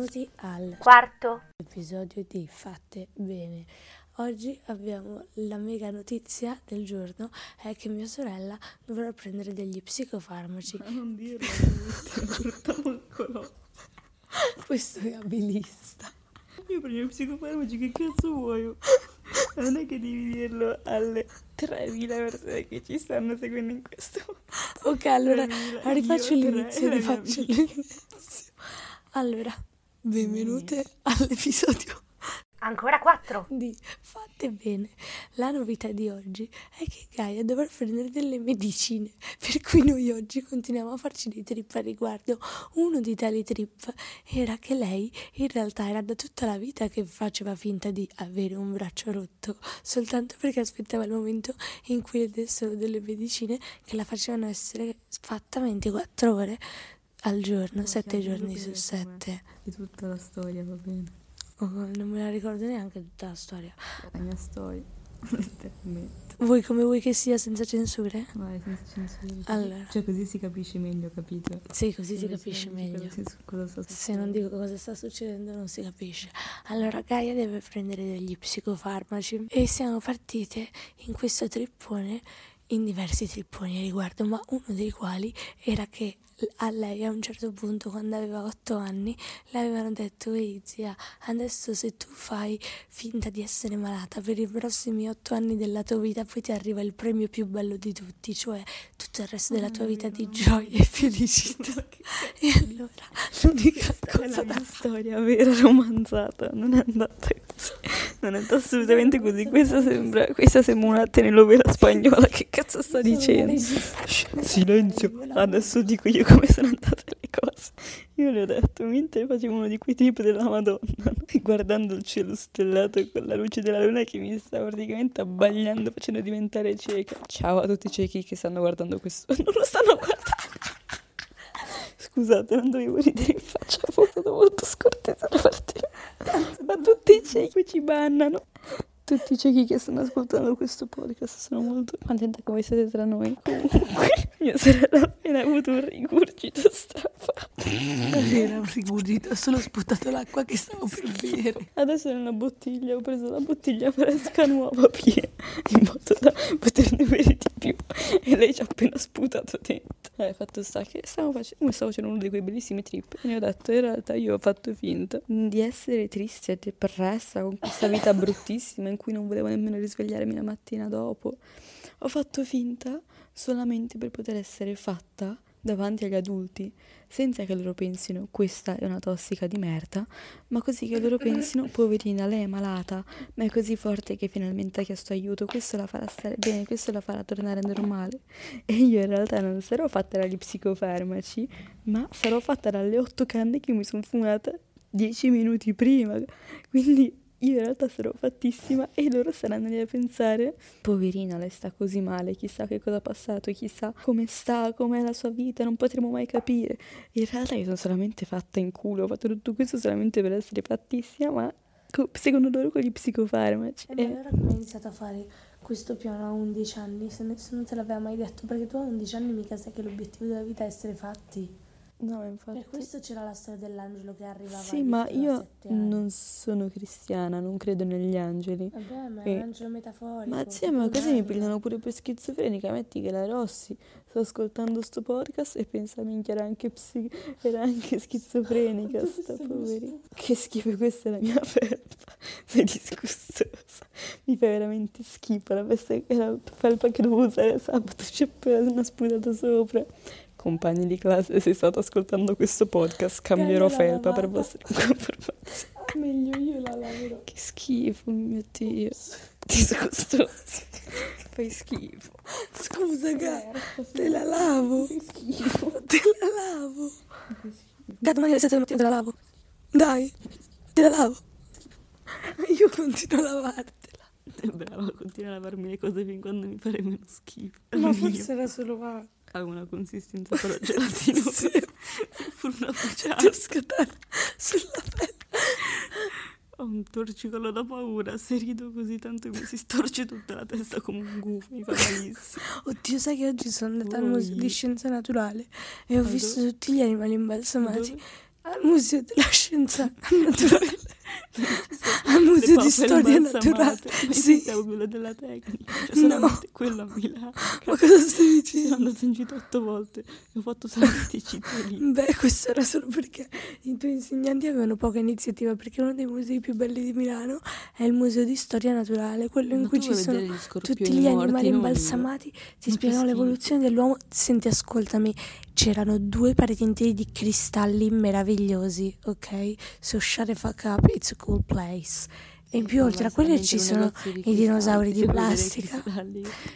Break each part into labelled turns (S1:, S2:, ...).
S1: benvenuti al
S2: quarto
S1: episodio di Fatte Bene. Oggi abbiamo la mega notizia del giorno, è che mia sorella dovrà prendere degli psicofarmaci.
S3: Ma non dirlo, colò.
S1: Questo è abilista.
S3: Io prendo i psicofarmaci, che cazzo vuoi? Non è che devi dirlo alle 3.000 persone che ci stanno seguendo in questo
S1: Ok, allora
S3: 3.000,
S1: rifaccio
S3: io,
S1: l'inizio, rifaccio l'inizio. Allora, benvenute all'episodio
S2: ancora quattro
S1: di Fatte Bene. La novità di oggi è che Gaia dovrà prendere delle medicine, per cui noi oggi continuiamo a farci dei trip a riguardo. Uno di tali trip era che lei in realtà era da tutta la vita che faceva finta di avere un braccio rotto, soltanto perché aspettava il momento in cui le dessero delle medicine che la facevano essere fatta 24 ore al giorno, 7 giorni su 7.
S3: Di tutta la storia, va bene.
S1: Oh, non me la ricordo neanche tutta la storia.
S3: La mia storia. Letteralmente.
S1: Vuoi come vuoi che sia senza censure?
S3: Vai, senza censura.
S1: Allora.
S3: Cioè, così si capisce meglio, capito?
S1: Sì, così si
S3: Così
S1: capisce meglio. Se non dico cosa sta succedendo non si capisce. Allora Gaia deve prendere degli psicofarmaci e siamo partite in questo trippone, in diversi tripponi a riguardo, ma uno dei quali era che a lei a un certo punto quando aveva otto anni le avevano detto ehi zia adesso se tu fai finta di essere malata per i prossimi otto anni della tua vita poi ti arriva il premio più bello di tutti cioè tutto il resto della tua vita di gioia e felicità e allora l'unica cosa da
S3: storia vera romanzata, non è andata così. Non è assolutamente così. Questa sembra, questa sembra una telenovela spagnola. Che cazzo sta dicendo? Shh, Silenzio, adesso dico io come sono andate le cose. Io le ho detto, mentre facevo uno di quei trip della Madonna, guardando il cielo stellato con la luce della luna che mi stava praticamente abbagliando, facendo diventare cieca. Ciao a tutti i ciechi che stanno guardando questo. Non lo stanno guardando. Scusate, non dovevo ridere in faccia, ho stato molto scortese da parte Ma tutti i ciechi ci bannano. Tutti i ciechi che stanno ascoltando questo podcast sono molto contenta che voi siete tra noi. Comunque, mia sorella ha appena avuto un rigurgito straffa.
S1: era un rigurgito ho solo sputato l'acqua che stavo per bere
S3: Adesso è una bottiglia, ho preso la bottiglia fresca nuova piena, in modo da poterne bere di più. E lei ci ha appena sputato dentro. Eh, fatto sta che stavo facendo, stavo facendo uno di quei bellissimi trip. E ne ho detto, in realtà io ho fatto finta di essere triste e depressa con questa vita bruttissima in cui non volevo nemmeno risvegliarmi la mattina dopo. Ho fatto finta solamente per poter essere fatta davanti agli adulti, senza che loro pensino questa è una tossica di merda, ma così che loro pensino poverina, lei è malata, ma è così forte che finalmente ha chiesto aiuto, questo la farà stare bene, questo la farà tornare normale. E io in realtà non sarò fatta dagli psicofarmaci, ma sarò fatta dalle otto canne che mi sono fumata dieci minuti prima. Quindi io in realtà sarò fattissima e loro saranno lì a pensare poverina lei sta così male chissà che cosa ha passato chissà come sta com'è la sua vita non potremo mai capire in realtà io sono solamente fatta in culo ho fatto tutto questo solamente per essere fattissima ma co- secondo loro con gli psicofarmaci
S1: e allora come hai iniziato a fare questo piano a 11 anni? Se nessuno te l'aveva mai detto, perché tu a 11 anni mica sai che l'obiettivo della vita è essere fatti.
S3: No infatti
S1: Per questo c'era la storia dell'angelo che arrivava
S3: sì ma io non sono cristiana non credo negli angeli
S1: Vabbè, ma è un angelo metaforico.
S3: Ma zia,
S1: tipo
S3: ma così mi pigliano pure per schizofrenica, metti che la Rossi sta ascoltando sto podcast e pensa minchia era anche, psi- era anche schizofrenica, sta poverina. Che schifo, questa è la mia felpa, sei disgustosa. Mi fa veramente schifo la, felpa che dovevo usare sabato, c'è appena sputato sopra. Compagni di classe, se state ascoltando questo podcast, cambierò felpa per vostra informazione.
S1: Meglio io la lavoro.
S3: Che schifo, mio Dio. Disgustoso. Fai schifo.
S1: Scusa, Ga, te la lavo.
S3: Schifo.
S1: Te la lavo. Da domani alle 7 del mattino te la lavo. Dai, te la lavo. Io continuo a lavartela.
S3: Brava, continua a lavarmi le cose fin quando mi pare meno schifo.
S1: Ma forse era solo va.
S3: Ha una consistenza però gelatinosa.
S1: Sì.
S3: Una facciata.
S1: Scattare sulla pelle.
S3: Ho un torcicolo da paura. Se rido così tanto mi si storce tutta la testa come un gufo. Mi fa malissimo.
S1: Oddio, sai che oggi sono andata al
S3: Poi-
S1: museo di scienza naturale e ho
S3: Ma
S1: visto
S3: dove-
S1: tutti gli animali imbalsamati
S3: Dove?
S1: al museo della scienza naturale. Al museo di storia naturale.
S3: Sì. Pensavo quello della tecnica, cioè solamente quello a Milano.
S1: Ma cosa stai
S3: Sono
S1: dicendo?
S3: andata in gita otto volte e ho fatto solamente i cittadini.
S1: Beh, questo era solo perché i tuoi insegnanti avevano poca iniziativa, perché uno dei musei più belli di Milano è il museo di storia naturale, quello in
S3: Ma
S1: cui
S3: tu
S1: ci sono tutti gli
S3: morti,
S1: animali imbalsamati, ti spiegano l'evoluzione dell'uomo. Senti, ascoltami, c'erano due pareti intere di cristalli meravigliosi, ok? So shut the fuck up, it's cool place. E in più, oltre a quelli ci sono i dinosauri di plastica.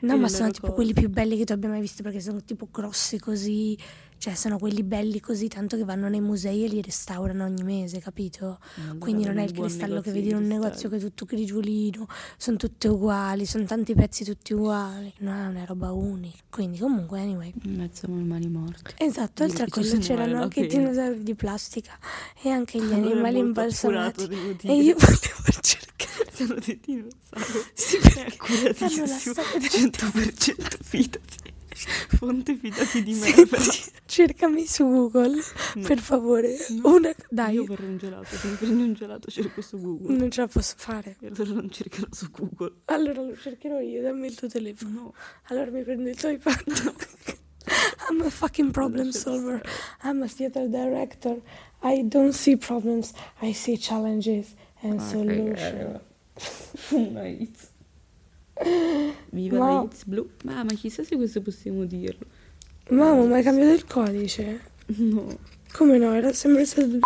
S1: No, ma sono tipo quelli più belli che tu abbia mai visto perché sono tipo grossi così, cioè sono quelli belli così tanto che vanno nei musei e li restaurano ogni mese, capito? Quindi non è il cristallo che vedi in un negozio che è tutto grigiolino, sono tutte uguali, sono tanti pezzi tutti uguali, no, è una roba unica. Quindi comunque, anyway.
S3: In mezzo a animali morti.
S1: Esatto, oltre a quello c'erano anche i dinosauri di plastica e anche gli
S3: Allora
S1: animali imbalsamati. E io volevo cercare.
S3: Sono dei dinosauri.
S1: Sì, perché fanno la storia del
S3: 100% fidati. Fonte fidati di me.
S1: Cercami su Google,
S3: No.
S1: per favore.
S3: No.
S1: Una... Dai,
S3: Io vorrei un gelato. Se mi prendi un gelato cerco su Google.
S1: non ce la posso fare.
S3: E allora non cercherò su Google.
S1: Allora lo cercherò io, dammi il tuo telefono.
S3: No.
S1: Allora mi prendo il tuo iPad. I'm a fucking problem solver. I'm a theater director. I don't see problems, I see challenges and
S3: Ah,
S1: solutions.
S3: Nice. Viva
S1: Ma-
S3: la It's Blue. Ma, ma chissà se questo possiamo dirlo.
S1: Mamma, ma hai cambiato il codice?
S3: No.
S1: Come no? Era sempre stato...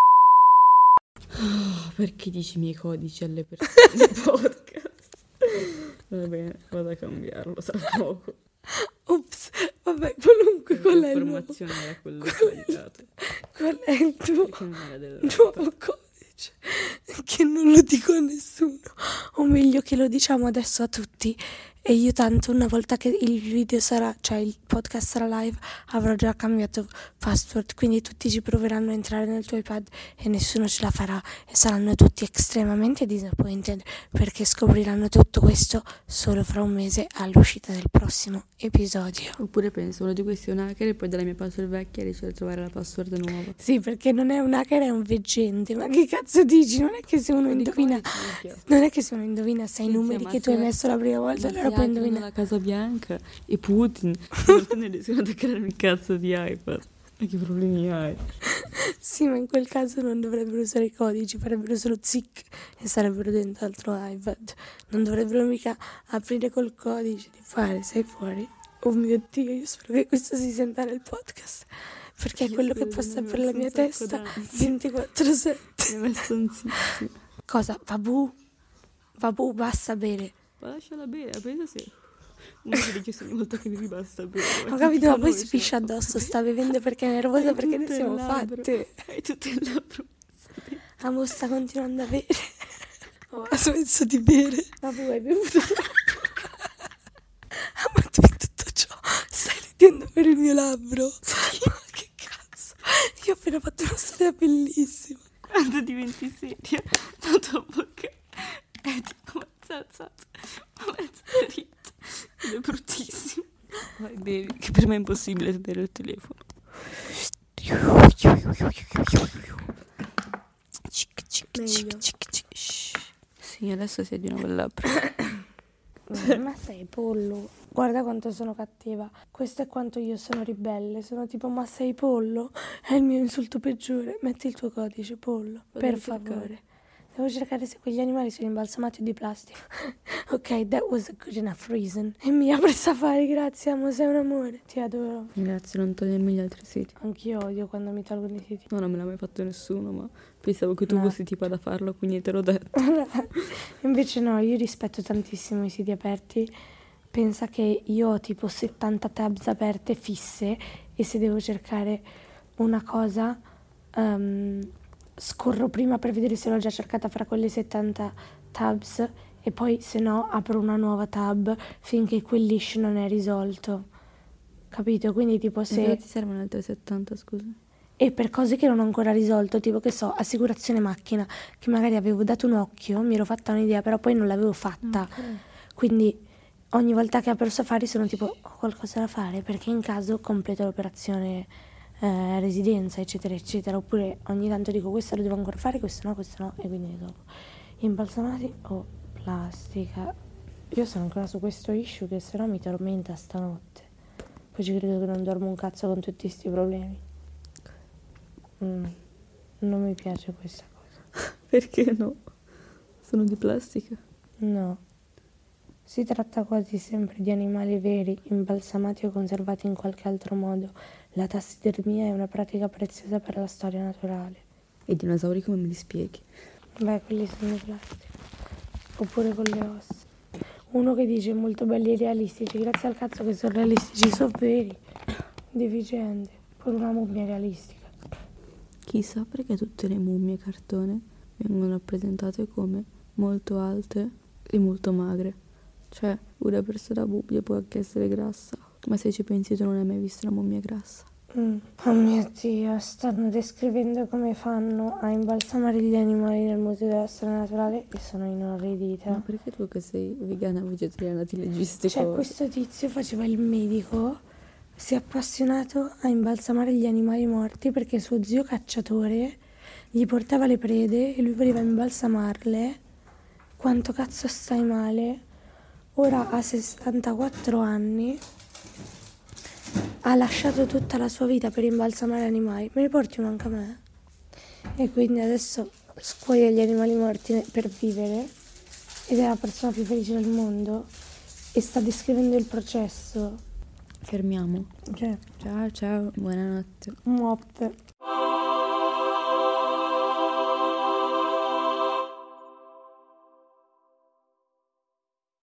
S3: Oh, perché dici i miei codici alle persone podcast? Va bene, vado a cambiarlo tra poco.
S1: Ops, vabbè, qualunque, qual è il nuovo, qual è il- qual è il tuo nuovo codice? Che non lo dico a nessuno. O meglio che lo diciamo adesso a tutti. E io tanto una volta che il video sarà, cioè il podcast sarà live, avrò già cambiato password. Quindi tutti ci proveranno a entrare nel tuo iPad e nessuno ce la farà. E saranno tutti estremamente disappointed perché scopriranno tutto questo solo fra un mese all'uscita del prossimo episodio.
S3: Oppure penso, uno di questi è un hacker e poi dalla mia password vecchia riesce a trovare la password nuova.
S1: Sì, perché non è un hacker, è un veggente. Ma che cazzo dici? Non è che se uno indovina. Non è che se uno indovina sei numeri che tu hai messo la prima volta, allora puoi indovinare.
S3: la Casa Bianca e Putin. Non ne riescono a creare il cazzo di iPad. Ma che problemi hai?
S1: Sì, ma in quel caso non dovrebbero usare i codici, farebbero solo zic e sarebbero dentro altro iPad. Non dovrebbero mica aprire col codice di fare, sei fuori. Oh mio Dio, io spero che questo si senta nel podcast. Perché è quello che passa per la mia testa
S3: d'ansia.
S1: 24-7.
S3: Mi ha messo ansiissimo.
S1: Cosa? Vabu? Vabu, basta bere.
S3: Ma lasciala bere, pensa se... Uno ti dice ogni volta che bevi basta bere.
S1: Ho capito, ma poi si piscia addosso, sta bevendo perché è nervosa
S3: Hai
S1: perché ne siamo
S3: labbro.
S1: fatte.
S3: Hai tutto il labbro.
S1: Amo sta continuando a bere. Oh, ha smesso di bere. Ma tu hai bevuto ma tu in tutto ciò stai ridendo per il mio labbro. Ma che cazzo. Io ho appena fatto una storia bellissima.
S3: Quando diventi seria, tua bocca è tipo Ed è bruttissimo. Che per me è impossibile tenere il telefono.
S1: Meglio.
S3: Sì, adesso sei di nuovo il labbro.
S1: Ma sei pollo. Guarda quanto sono cattiva. Questo è quanto io sono ribelle. Sono tipo, ma sei pollo? È il mio insulto peggiore. Metti il tuo codice, pollo.
S3: Lo
S1: per favore. Devo cercare se quegli animali sono imbalsamati o di plastica. ok, that was a good enough reason. E mi apre safari, grazie, amo, sei un amore. Ti adoro.
S3: Grazie, non togliermi gli altri siti.
S1: Anch'io odio quando mi tolgono i siti.
S3: No, non me l'ha mai fatto nessuno, ma pensavo che tu
S1: No.
S3: fossi tipo da farlo, quindi te l'ho detto.
S1: Invece no, io rispetto tantissimo i siti aperti. Pensa che io ho tipo 70 tabs aperte fisse e se devo cercare una cosa ehm, scorro prima per vedere se l'ho già cercata fra quelle 70 tabs e poi se no apro una nuova tab finché quell'issue non è risolto. Capito? Quindi tipo
S3: Se
S1: se...
S3: ti servono altre 70, scusa.
S1: E per cose che non ho ancora risolto, tipo che so, assicurazione macchina, che magari avevo dato un occhio, mi ero fatta un'idea, però poi non l'avevo fatta. Quindi ogni volta che apro Safari sono tipo, ho qualcosa da fare, perché in caso completo l'operazione eh, residenza, eccetera, eccetera. Oppure ogni tanto dico questo lo devo ancora fare, questo no, questo no, e quindi dopo. Imbalsamati o plastica? Io sono ancora su questo issue che se no mi tormenta stanotte. Poi ci credo che non dormo un cazzo con tutti questi problemi. Mm, non mi piace questa cosa.
S3: Perché no? Sono di plastica.
S1: No. Si tratta quasi sempre di animali veri, imbalsamati o conservati in qualche altro modo. La tassidermia è una pratica preziosa per la storia naturale.
S3: E i dinosauri come me li spieghi?
S1: Beh, quelli sono di plastica. Oppure con le ossa. Uno che dice molto belli e realistici, grazie al cazzo che sono realistici, sono veri. Deficiente. Pure una mummia realistica.
S3: Chissà perché tutte le mummie cartone vengono rappresentate come molto alte e molto magre. Cioè, una persona mummia può anche essere grassa, ma se ci pensi tu non hai mai visto una mummia grassa.
S1: Mm. Oh mio Dio, stanno descrivendo come fanno a imbalsamare gli animali nel Museo della Storia Naturale e sono inorridita.
S3: Ma perché tu che sei vegana vegetariana ti leggi queste
S1: Cioè,
S3: cose?
S1: questo tizio faceva il medico, si è appassionato a imbalsamare gli animali morti perché suo zio cacciatore gli portava le prede e lui voleva imbalsamarle. Quanto cazzo stai male? Ora ha 64 anni, ha lasciato tutta la sua vita per imbalsamare animali. Me ne porti uno anche a me? E quindi adesso scuoia gli animali morti per vivere ed è la persona più felice del mondo e sta descrivendo il processo.
S3: Fermiamo.
S1: Cioè,
S3: Ciao ciao, buonanotte.
S1: moppe.